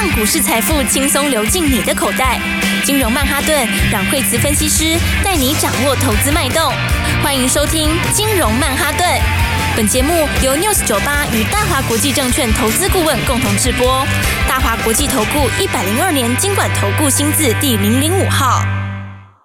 让股市财富轻松流进你的口袋。金融曼哈顿，让惠慈分析师带你掌握投资脉动。欢迎收听金融曼哈顿。本节目由 News 九八与大华国际证券投资顾问共同制播。大华国际投顾一百零二年金管投顾新字第零零五号。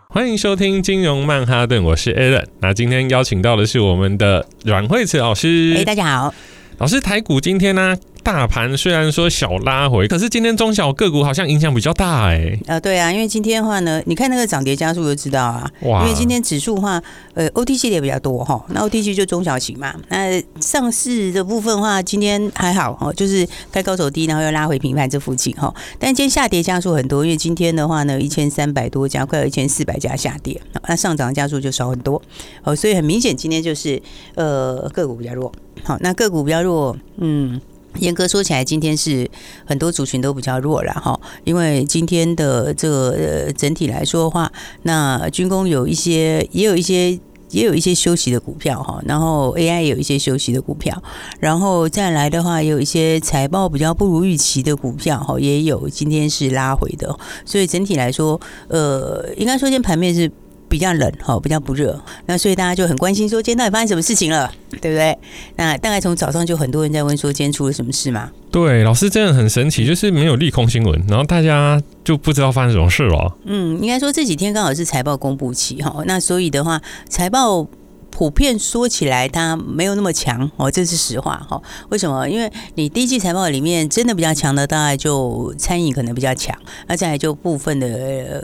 欢迎收听金融曼哈顿，我是 Alan。那今天邀请到的是我们的阮惠慈老师。哎，大家好。老师，台股今天呢、啊？大盘虽然说小拉回，可是今天中小个股好像影响比较大哎、欸。呃，对啊，因为今天的话呢，你看那个涨跌家数就知道啊。哇。因为今天指数的话，呃，OTC 的也比较多哈。那 OTC 就中小型嘛。那上市的部分的话，今天还好哦，就是开高走低，然后又拉回平盘这附近哈。但今天下跌家数很多，因为今天的话呢，一千三百多家，快有一千四百家下跌，那上涨家数就少很多。哦，所以很明显今天就是呃个股比较弱。好，那个股比较弱，嗯。严格说起来，今天是很多族群都比较弱了哈，因为今天的这个呃整体来说的话，那军工有一些，也有一些，也有一些休息的股票哈，然后 AI 有一些休息的股票，然后再来的话，也有一些财报比较不如预期的股票哈，也有今天是拉回的，所以整体来说，呃，应该说今天盘面是。比较冷哈，比较不热，那所以大家就很关心说今天到底发生什么事情了，对不对？那大概从早上就很多人在问说今天出了什么事嘛？对，老师真的很神奇，就是没有利空新闻，然后大家就不知道发生什么事了。嗯，应该说这几天刚好是财报公布期哈，那所以的话，财报普遍说起来它没有那么强哦，这是实话哈。为什么？因为你第一季财报里面真的比较强的，大概就餐饮可能比较强，那再来就部分的。呃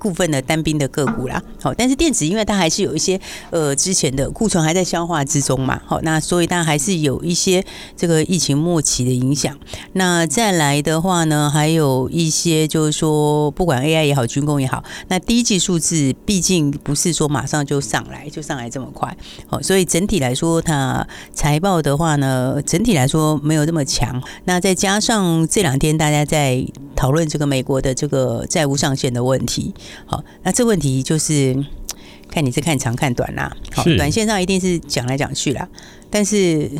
部分的单兵的个股啦，好，但是电子因为它还是有一些呃之前的库存还在消化之中嘛，好，那所以它还是有一些这个疫情末期的影响。那再来的话呢，还有一些就是说，不管 AI 也好，军工也好，那第一季数字毕竟不是说马上就上来，就上来这么快，好，所以整体来说，它财报的话呢，整体来说没有这么强。那再加上这两天大家在讨论这个美国的这个债务上限的问题。好，那这问题就是看你是看长看短啦。好，短线上一定是讲来讲去啦，但是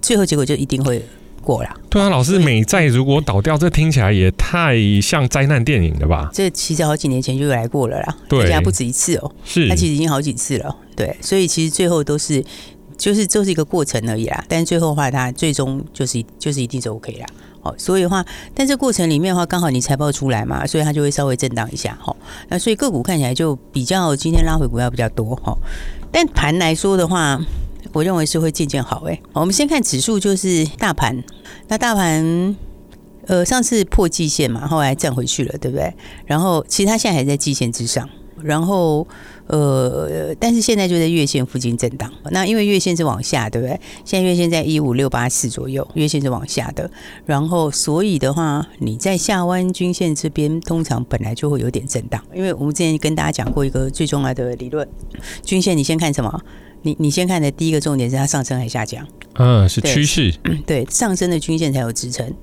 最后结果就一定会过啦。对啊，老师，美债如果倒掉，这听起来也太像灾难电影了吧？这其实好几年前就来过了啦，对，而且还不止一次哦、喔。是，它其实已经好几次了。对，所以其实最后都是就是就是一个过程而已啦。但是最后的话，它最终就是就是一定是 OK 啦。好，所以的话，但这过程里面的话，刚好你财报出来嘛，所以它就会稍微震荡一下。好，那所以个股看起来就比较今天拉回股票比较多。哈，但盘来说的话，我认为是会渐渐好。哎，我们先看指数，就是大盘。那大盘，呃，上次破季线嘛，后来站回去了，对不对？然后其实它现在还在季线之上。然后，呃，但是现在就在月线附近震荡。那因为月线是往下，对不对？现在月线在一五六八四左右，月线是往下的。然后，所以的话，你在下弯均线这边，通常本来就会有点震荡。因为我们之前跟大家讲过一个最重要的理论，均线你先看什么？你你先看的第一个重点是它上升还是下降？嗯，是趋势。对，上升的均线才有支撑，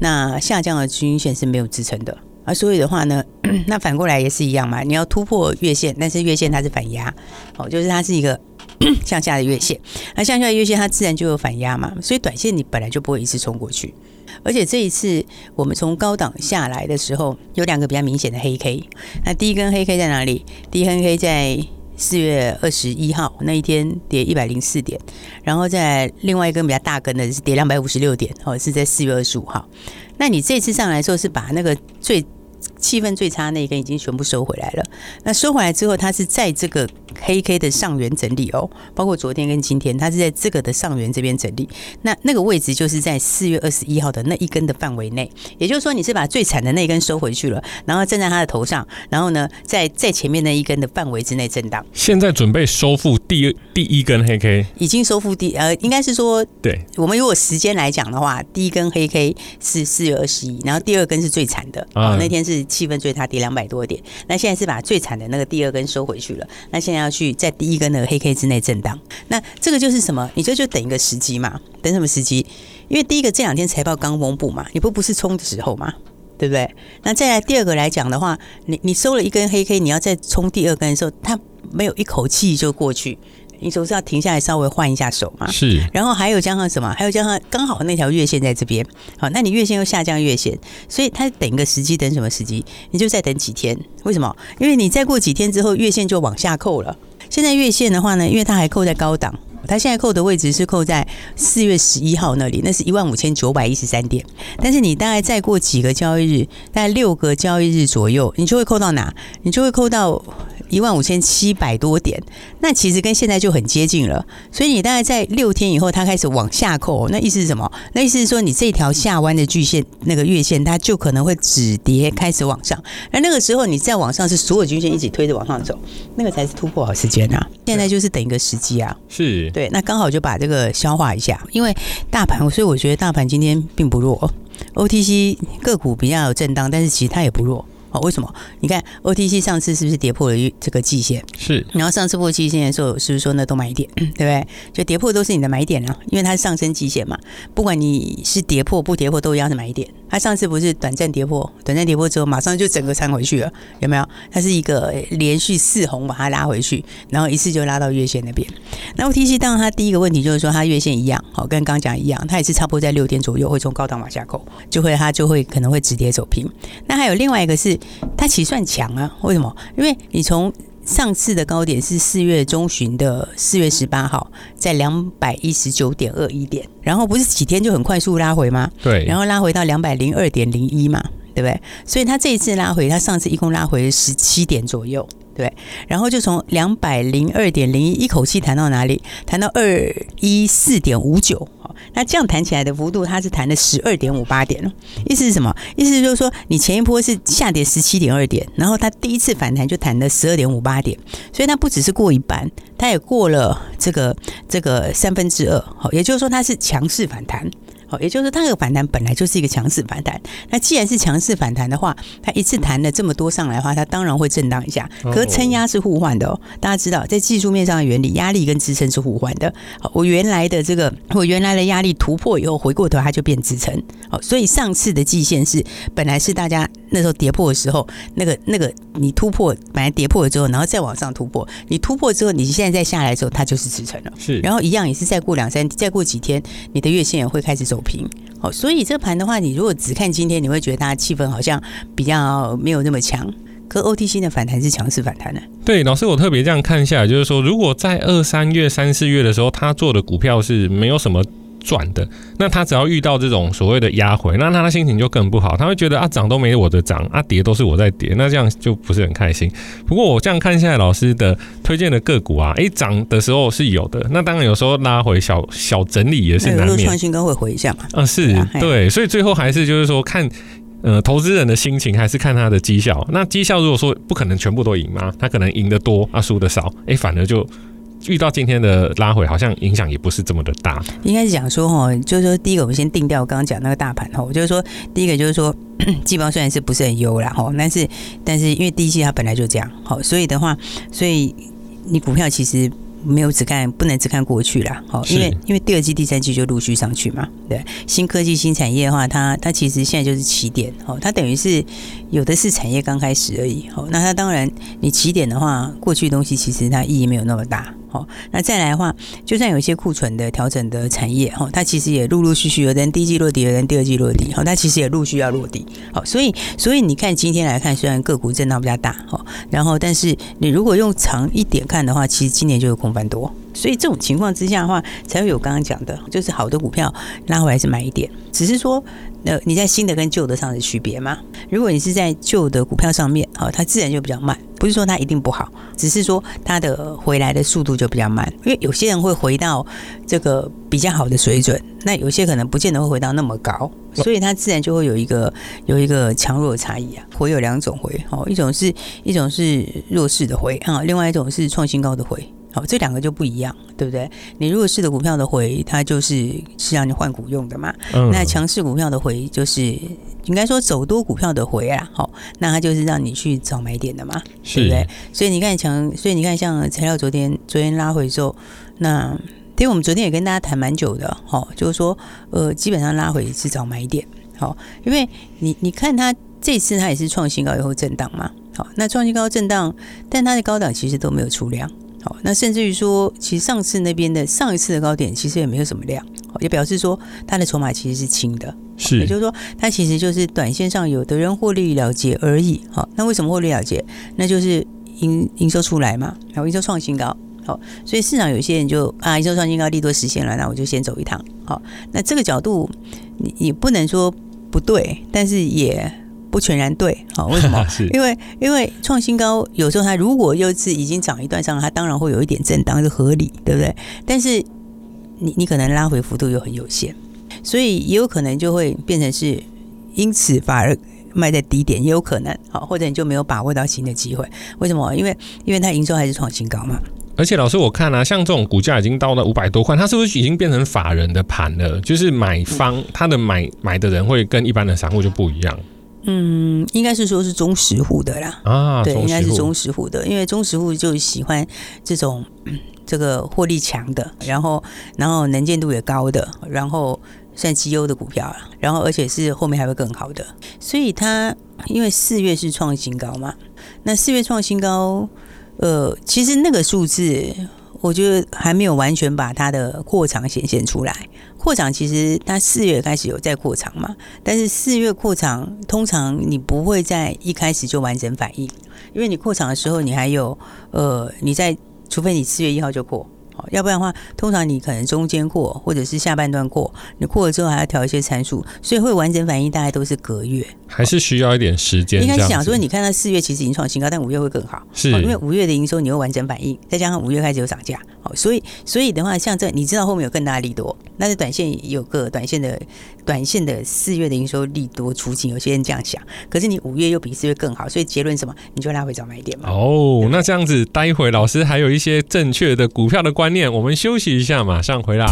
那下降的均线是没有支撑的。而，所以的话呢，那反过来也是一样嘛。你要突破月线，但是月线它是反压，哦，就是它是一个 向下的月线。那向下的月线它自然就有反压嘛，所以短线你本来就不会一次冲过去。而且这一次我们从高档下来的时候，有两个比较明显的黑 K。那第一根黑 K 在哪里？第一根黑 K 在四月二十一号那一天跌一百零四点，然后在另外一根比较大根的是跌两百五十六点，哦，是在四月二十五号。那你这次上来说是把那个最气氛最差那一根已经全部收回来了。那收回来之后，它是在这个黑 K 的上缘整理哦，包括昨天跟今天，它是在这个的上缘这边整理。那那个位置就是在四月二十一号的那一根的范围内，也就是说你是把最惨的那一根收回去了，然后站在它的头上，然后呢，在在前面那一根的范围之内震荡。现在准备收复第第一根黑 K，已经收复第呃，应该是说，对我们如果时间来讲的话，第一根黑 K 是四月二十一，然后第二根是最惨的，哦，那天是。气氛最差，跌两百多点。那现在是把最惨的那个第二根收回去了。那现在要去在第一根的黑 K 之内震荡。那这个就是什么？你这就等一个时机嘛？等什么时机？因为第一个这两天财报刚公布嘛，你不不是冲的时候嘛，对不对？那再来第二个来讲的话，你你收了一根黑 K，你要再冲第二根的时候，它没有一口气就过去。你总是要停下来稍微换一下手嘛。是。然后还有加上什么？还有加上刚好那条月线在这边，好，那你月线又下降月线，所以它等一个时机，等什么时机？你就再等几天。为什么？因为你再过几天之后，月线就往下扣了。现在月线的话呢，因为它还扣在高档。它现在扣的位置是扣在四月十一号那里，那是一万五千九百一十三点。但是你大概再过几个交易日，大概六个交易日左右，你就会扣到哪？你就会扣到。一万五千七百多点，那其实跟现在就很接近了。所以你大概在六天以后，它开始往下扣，那意思是什么？那意思是说，你这条下弯的巨线，那个月线，它就可能会止跌开始往上。而那个时候，你再往上是所有均线一起推着往上走，那个才是突破好时间啊！现在就是等一个时机啊，是对。那刚好就把这个消化一下，因为大盘，所以我觉得大盘今天并不弱，OTC 个股比较有震荡，但是其实它也不弱。为什么？你看 OTC 上次是不是跌破了这个季线？是。然后上次破季线的时候，是不是说那都买点，对不对？就跌破都是你的买点啊，因为它是上升季线嘛。不管你是跌破不跌破，都一样是买点。它上次不是短暂跌破，短暂跌破之后马上就整个撑回去了，有没有？它是一个连续四红把它拉回去，然后一次就拉到月线那边。那 OTC 当然它第一个问题就是说它月线一样，好，跟刚刚讲一样，它也是差不多在六点左右会从高档往下扣，就会它就会可能会止跌走平。那还有另外一个是。它其实算强啊，为什么？因为你从上次的高点是四月中旬的四月十八号，在两百一十九点二一点，然后不是几天就很快速拉回吗？对，然后拉回到两百零二点零一嘛，对不对？所以它这一次拉回，它上次一共拉回十七点左右，对，然后就从两百零二点零一一口气弹到哪里？弹到二一四点五九。那这样弹起来的幅度，它是弹了十二点五八点，意思是什么？意思就是说，你前一波是下跌十七点二点，然后它第一次反弹就弹了十二点五八点，所以它不只是过一半，它也过了这个这个三分之二，好，也就是说它是强势反弹。好，也就是，它这个反弹本来就是一个强势反弹。那既然是强势反弹的话，它一次弹了这么多上来的话，它当然会震荡一下。可是撑压是互换的哦，大家知道，在技术面上的原理，压力跟支撑是互换的。好，我原来的这个，我原来的压力突破以后，回过头它就变支撑。好，所以上次的季线是本来是大家那时候跌破的时候，那个那个你突破本来跌破了之后，然后再往上突破，你突破之后，你现在再下来的时候，它就是支撑了。是，然后一样也是再过两三，再过几天，你的月线也会开始走。平，好，所以这盘的话，你如果只看今天，你会觉得它气氛好像比较没有那么强。可 OTC 的反弹是强势反弹的。对，老师，我特别这样看下来，就是说，如果在二三月、三四月的时候，他做的股票是没有什么。赚的，那他只要遇到这种所谓的压回，那他的心情就更不好，他会觉得啊涨都没我的涨，啊跌都是我在跌，那这样就不是很开心。不过我这样看下来，老师的推荐的个股啊，诶涨的时候是有的，那当然有时候拉回小小整理也是难免。创新高会回一下嘛？嗯，是对，所以最后还是就是说看呃投资人的心情，还是看他的绩效。那绩效如果说不可能全部都赢嘛，他可能赢得多啊输的少，诶反而就。遇到今天的拉回，好像影响也不是这么的大。应该是讲说哈，就是说第一个，我们先定掉刚刚讲那个大盘哈，就是说第一个就是说，季报虽然是不是很优啦哈，但是但是因为第一季它本来就这样，好，所以的话，所以你股票其实。没有只看，不能只看过去啦，好，因为因为第二季、第三季就陆续上去嘛，对，新科技、新产业的话，它它其实现在就是起点，哦，它等于是有的是产业刚开始而已，哦，那它当然你起点的话，过去的东西其实它意义没有那么大。好，那再来的话，就算有一些库存的调整的产业，哈，它其实也陆陆续续有人第一季落地，有人第二季落地，哈，它其实也陆续要落地，好，所以所以你看今天来看，虽然个股震荡比较大，哈，然后但是你如果用长一点看的话，其实今年就有空翻多，所以这种情况之下的话，才会有刚刚讲的，就是好的股票拉回来是买一点，只是说。呃你在新的跟旧的上的区别嘛？如果你是在旧的股票上面，好，它自然就比较慢。不是说它一定不好，只是说它的回来的速度就比较慢。因为有些人会回到这个比较好的水准，那有些可能不见得会回到那么高，所以它自然就会有一个有一个强弱的差异啊。回有两种回，哦，一种是一种是弱势的回啊，另外一种是创新高的回。好，这两个就不一样，对不对？你弱势的股票的回，它就是是让你换股用的嘛。嗯。那强势股票的回，就是应该说走多股票的回啊。好，那它就是让你去找买点的嘛，对不对？所以你看强，所以你看像材料昨天昨天拉回之后，那因为我们昨天也跟大家谈蛮久的，好，就是说呃，基本上拉回是找买点。好，因为你你看它这次它也是创新高以后震荡嘛。好，那创新高震荡，但它的高档其实都没有出量。好，那甚至于说，其实上次那边的上一次的高点其实也没有什么量，也表示说它的筹码其实是轻的，是，也就是说它其实就是短线上有的人获利了结而已。好，那为什么获利了结？那就是营营收出来嘛，然后营收创新高。好，所以市场有些人就啊，营收创新高，利多实现了，那我就先走一趟。好，那这个角度你你不能说不对，但是也。不全然对，好，为什么？是因为因为创新高有时候它如果又是已经涨一段上，它当然会有一点震荡，是合理，对不对？但是你你可能拉回幅度又很有限，所以也有可能就会变成是因此反而卖在低点，也有可能，好，或者你就没有把握到新的机会。为什么？因为因为它营收还是创新高嘛。而且老师，我看啊，像这种股价已经到了五百多块，它是不是已经变成法人的盘了？就是买方他的买买的人会跟一般的散户就不一样。嗯，应该是说是中实户的啦。啊，对，应该是中实户的，因为中实户就喜欢这种这个获利强的，然后然后能见度也高的，然后算绩优的股票，然后而且是后面还会更好的。所以它因为四月是创新高嘛，那四月创新高，呃，其实那个数字。我觉得还没有完全把它的扩张显现出来。扩张其实它四月开始有在扩张嘛，但是四月扩张通常你不会在一开始就完整反应，因为你扩张的时候你还有呃，你在除非你四月一号就扩。要不然的话，通常你可能中间扩，或者是下半段扩，你扩了之后还要调一些参数，所以会完整反应大概都是隔月，还是需要一点时间。应该是想说，你看到四月其实已经创新高，但五月会更好，是因为五月的营收你会完整反应，再加上五月开始有涨价，好，所以所以的话，像这你知道后面有更大的利多，那是短线有个短线的短线的四月的营收利多出尽，有些人这样想，可是你五月又比四月更好，所以结论什么？你就拉回早买点嘛。哦，那这样子，待会老师还有一些正确的股票的观念，我们休息一下，马上回来。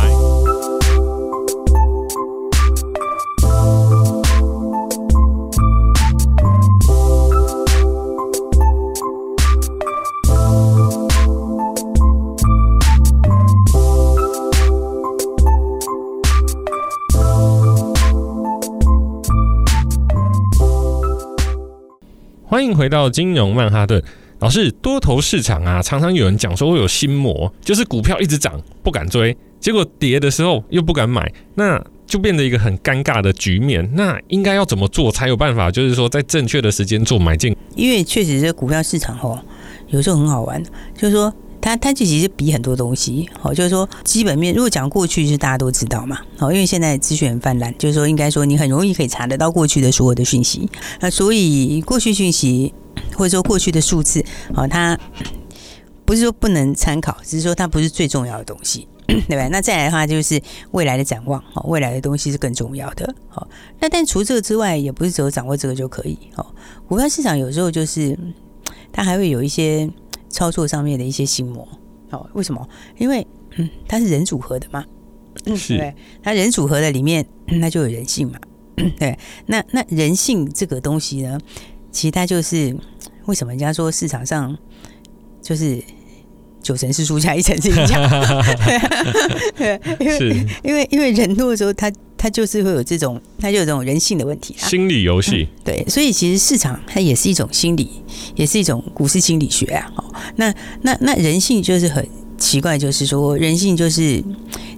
回到金融曼哈顿。老师，多头市场啊，常常有人讲说会有心魔，就是股票一直涨不敢追，结果跌的时候又不敢买，那就变得一个很尴尬的局面。那应该要怎么做才有办法？就是说在正确的时间做买进？因为确实这股票市场哦，有时候很好玩，就是说它它其实比很多东西，好，就是说基本面。如果讲过去，是大家都知道嘛，好，因为现在资讯很泛滥，就是说应该说你很容易可以查得到过去的所有的讯息，那所以过去讯息。或者说过去的数字，好，它不是说不能参考，只是说它不是最重要的东西，对吧？那再来的话，就是未来的展望，好，未来的东西是更重要的，好。那但除这个之外，也不是只有掌握这个就可以，好。股票市场有时候就是它还会有一些操作上面的一些心魔，哦，为什么？因为嗯，它是人组合的嘛，是，对，它人组合的里面，那就有人性嘛，对。那那人性这个东西呢？其实它就是为什么人家说市场上就是九成是输家，一成是赢家。对，因为因为因为人多的时候，他他就是会有这种，它就有这种人性的问题。心理游戏。对，所以其实市场它也是一种心理，也是一种股市心理学啊。哦，那那那人性就是很奇怪，就是说人性就是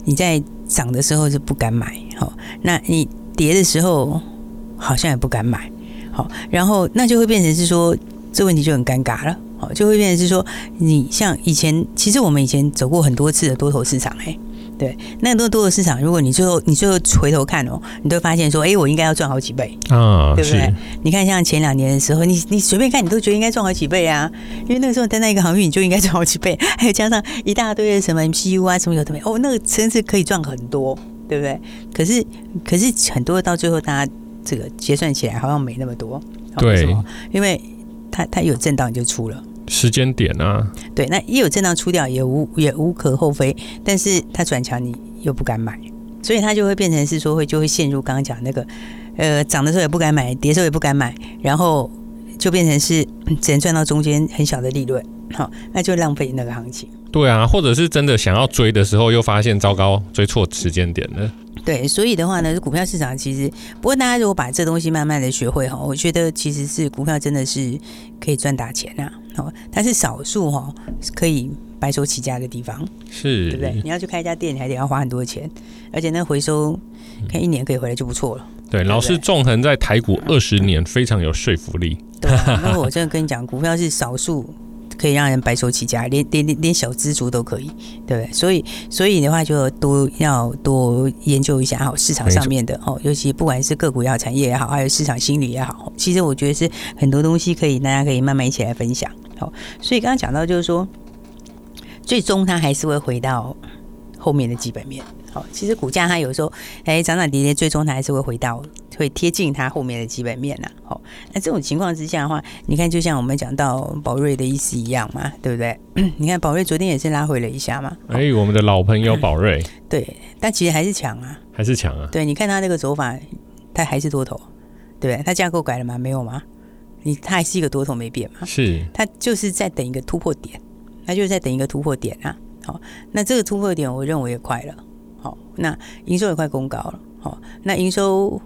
你在涨的时候是不敢买，好，那你跌的时候好像也不敢买。好，然后那就会变成是说，这问题就很尴尬了。好，就会变成是说，你像以前，其实我们以前走过很多次的多头市场，哎，对，那个多多头市场，如果你最后你最后回头看哦，你都会发现说，哎，我应该要赚好几倍啊，对不对？你看像前两年的时候，你你随便看，你都觉得应该赚好几倍啊，因为那个时候在那一个航运，你就应该赚好几倍，还有加上一大堆的什么 MCU 啊，什么有的没，哦，那个真是可以赚很多，对不对？可是可是很多到最后大家。这个结算起来好像没那么多，对，因为它它有震荡就出了时间点啊，对，那一有震荡出掉也无也无可厚非，但是它转强你又不敢买，所以它就会变成是说会就会陷入刚刚讲那个，呃，涨的时候也不敢买，跌的时候也不敢买，然后就变成是 只能赚到中间很小的利润，好，那就浪费那个行情。对啊，或者是真的想要追的时候，又发现糟糕，追错时间点了。对，所以的话呢，股票市场其实，不过大家如果把这东西慢慢的学会哈，我觉得其实是股票真的是可以赚大钱啊。哦，它是少数哈，可以白手起家的地方，是，对不对？你要去开一家店，你还得要花很多钱，而且那回收，看一年可以回来就不错了。对，老是纵横在台股二十年，非常有说服力。对、啊，那我真的跟你讲，股票是少数可以让人白手起家，连连连小资族都可以，对不对？所以，所以的话就多要多研究一下哈，市场上面的哦，尤其不管是个股也好，产业也好，还有市场心理也好，其实我觉得是很多东西可以大家可以慢慢一起来分享。好，所以刚刚讲到就是说，最终它还是会回到后面的基本面。好，其实股价它有时候哎涨涨跌跌，最终它还是会回到会贴近它后面的基本面呐。好，那这种情况之下的话，你看就像我们讲到宝瑞的意思一样嘛，对不对？你看宝瑞昨天也是拉回了一下嘛。哎，我们的老朋友宝瑞，对，但其实还是强啊，还是强啊。对，你看它这个走法，它还是多头，对不对？它架构改了吗？没有吗？你它还是一个多头没变嘛？是，它就是在等一个突破点，它就是在等一个突破点啊。好，那这个突破点我认为也快了。好，那营收也快公告了。好，那营收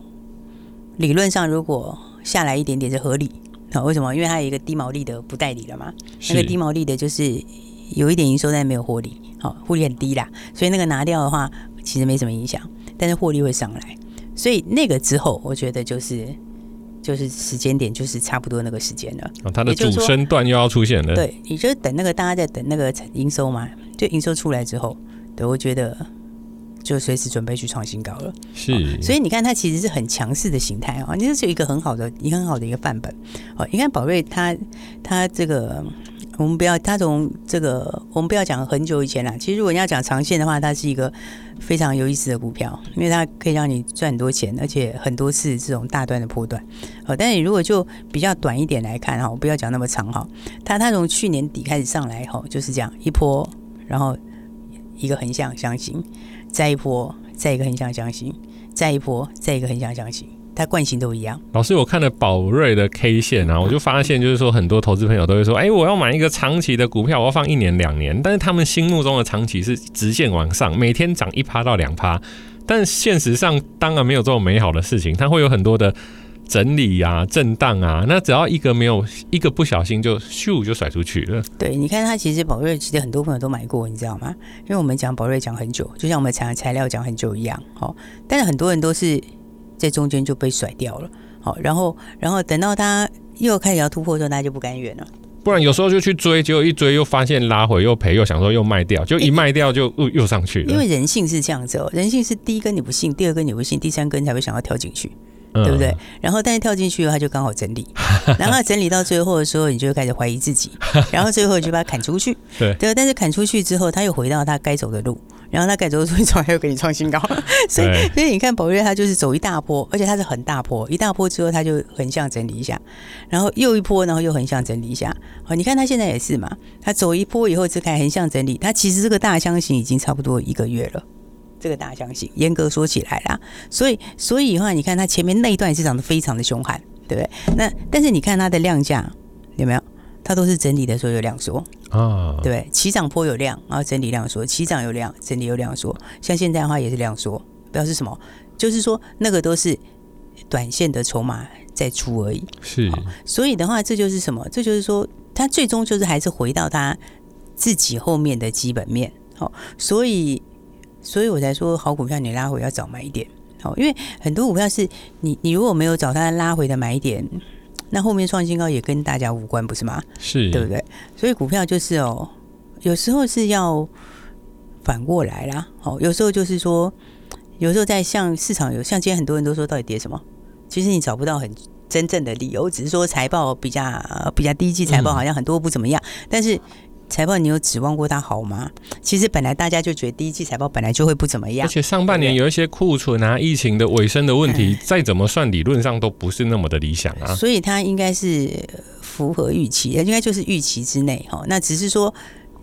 理论上如果下来一点点是合理。好，为什么？因为它有一个低毛利的不代理了嘛。那个低毛利的就是有一点营收但没有获利，好，获利很低啦。所以那个拿掉的话，其实没什么影响，但是获利会上来。所以那个之后，我觉得就是。就是时间点，就是差不多那个时间了。哦，它的主升段又要出现了。对，你就等那个大家在等那个营收嘛，就营收出来之后，对，我觉得就随时准备去创新高了。是，哦，所以你看它其实是很强势的形态啊，你这是一个很好的，一很好的一个范本。哦，你看宝瑞它它这个。我们不要，他从这个，我们不要讲很久以前了。其实如果你要讲长线的话，它是一个非常有意思的股票，因为它可以让你赚很多钱，而且很多次这种大段的波段。好，但是你如果就比较短一点来看哈，我不要讲那么长哈。它它从去年底开始上来后，就是这样一波，然后一个横向箱型，再一波，再一个横向箱型，再一波，再一个横向箱型。它惯性都一样。老师，我看了宝瑞的 K 线啊，我就发现，就是说很多投资朋友都会说，哎、欸，我要买一个长期的股票，我要放一年两年。但是他们心目中的长期是直线往上，每天涨一趴到两趴。但现实上当然没有这么美好的事情，它会有很多的整理啊、震荡啊。那只要一个没有一个不小心就咻就甩出去了。对，你看它其实宝瑞其实很多朋友都买过，你知道吗？因为我们讲宝瑞讲很久，就像我们材材料讲很久一样。好，但是很多人都是。在中间就被甩掉了，好，然后，然后等到他又开始要突破的时候，大家就不甘愿了。不然有时候就去追，结果一追又发现拉回又赔，又想说又卖掉，就一卖掉就又又上去了。因为人性是这样子哦，人性是第一根你不信，第二根你不信，第三根才会想要跳进去。对不对？然后但是跳进去以后，他就刚好整理，然后整理到最后的时候，你就开始怀疑自己，然后最后就把它砍出去。对对，但是砍出去之后，他又回到他该走的路，然后他改走的路，从来又给你创新高。所以所以你看宝瑞，它就是走一大波，而且它是很大波，一大波之后，它就横向整理一下，然后又一波，然后又横向整理一下。好，你看它现在也是嘛，它走一波以后，只开横向整理，它其实这个大箱型已经差不多一个月了。这个大箱型，严格说起来啦，所以所以的话，你看它前面那一段也是涨得非常的凶悍，对不对？那但是你看它的量价有没有？它都是整理的时候有量缩啊，对？起涨坡有量，然后整理量缩，起涨有量，整理有量缩。像现在的话也是量缩，表示什么？就是说那个都是短线的筹码在出而已。是，所以的话，这就是什么？这就是说，它最终就是还是回到它自己后面的基本面。好，所以。所以我才说，好股票你拉回要找买点，好，因为很多股票是你你如果没有找它拉回的买点，那后面创新高也跟大家无关，不是吗？是，对不对？所以股票就是哦，有时候是要反过来啦，哦，有时候就是说，有时候在像市场有像今天很多人都说到底跌什么，其实你找不到很真正的理由，只是说财报比较比较低季财报好像很多不怎么样，嗯、但是。财报你有指望过它好吗？其实本来大家就觉得第一季财报本来就会不怎么样，而且上半年有一些库存啊、疫情的尾声的问题，再怎么算理论上都不是那么的理想啊。所以它应该是符合预期，应该就是预期之内哈。那只是说。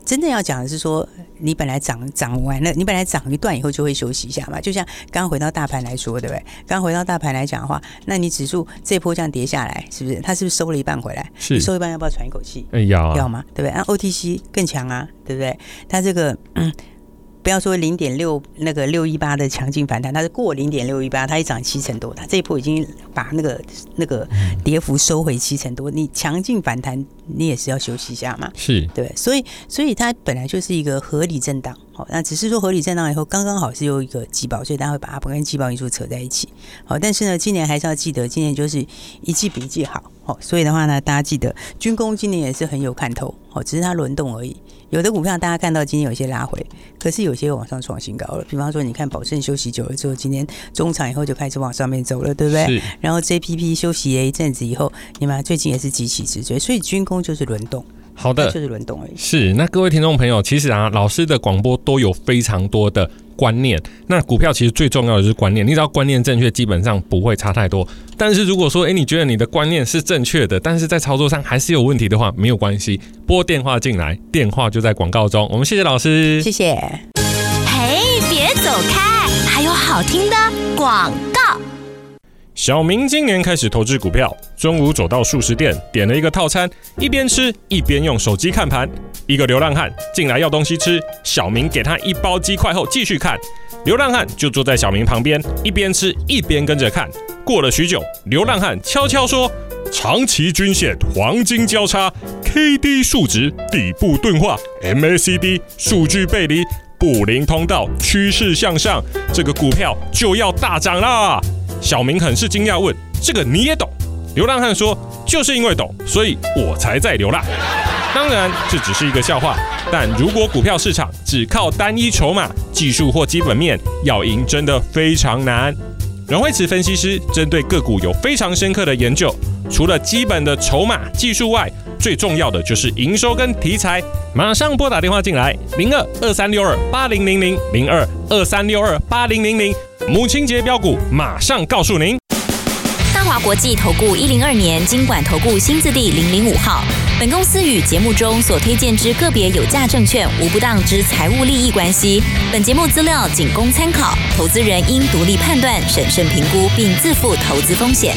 真正要讲的是说，你本来涨涨完了，你本来涨一段以后就会休息一下嘛。就像刚刚回到大盘来说，对不对？刚回到大盘来讲的话，那你指数这波这样跌下来，是不是？它是不是收了一半回来？是收一半，要不要喘一口气？要、啊、要吗？对不对？那 OTC 更强啊，对不对？它这个嗯不要说零点六那个六一八的强劲反弹，它是过零点六一八，它一涨七成多，它这一波已经把那个那个跌幅收回七成多。你强劲反弹，你也是要休息一下嘛？是对，所以所以它本来就是一个合理震荡，好，那只是说合理震荡以后刚刚好是有一个季报，所以大家会把它不跟季报因素扯在一起。好，但是呢，今年还是要记得，今年就是一季比一季好，好，所以的话呢，大家记得军工今年也是很有看头，好，只是它轮动而已。有的股票大家看到今天有些拉回，可是有些往上创新高了。比方说，你看宝盛休息久了之后，今天中场以后就开始往上面走了，对不对？是。然后 JPP 休息了一阵子以后，你们最近也是急起直追，所以军工就是轮动。好的，就是轮动而已。是。那各位听众朋友，其实啊，老师的广播都有非常多的。观念，那股票其实最重要的就是观念。你只要观念正确，基本上不会差太多。但是如果说，诶，你觉得你的观念是正确的，但是在操作上还是有问题的话，没有关系，拨电话进来，电话就在广告中。我们谢谢老师，谢谢。嘿，别走开，还有好听的广告。小明今年开始投资股票，中午走到速食店，点了一个套餐，一边吃一边用手机看盘。一个流浪汉进来要东西吃，小明给他一包鸡块后继续看。流浪汉就坐在小明旁边，一边吃一边跟着看。过了许久，流浪汉悄悄说：“长期均线黄金交叉，KD 数值底部钝化，MACD 数据背离，布林通道趋势向上，这个股票就要大涨啦！”小明很是惊讶，问：“这个你也懂？”流浪汉说：“就是因为懂，所以我才在流浪。当然，这只是一个笑话。但如果股票市场只靠单一筹码、技术或基本面，要赢真的非常难。”阮蕙慈分析师针对个股有非常深刻的研究，除了基本的筹码、技术外，最重要的就是营收跟题材。马上拨打电话进来，零二二三六二八零零零零二二三六二八零零零。母亲节标股，马上告诉您。大华国际投顾一零二年金管投顾新字第零零五号。本公司与节目中所推荐之个别有价证券无不当之财务利益关系。本节目资料仅供参考，投资人应独立判断、审慎评估，并自负投资风险。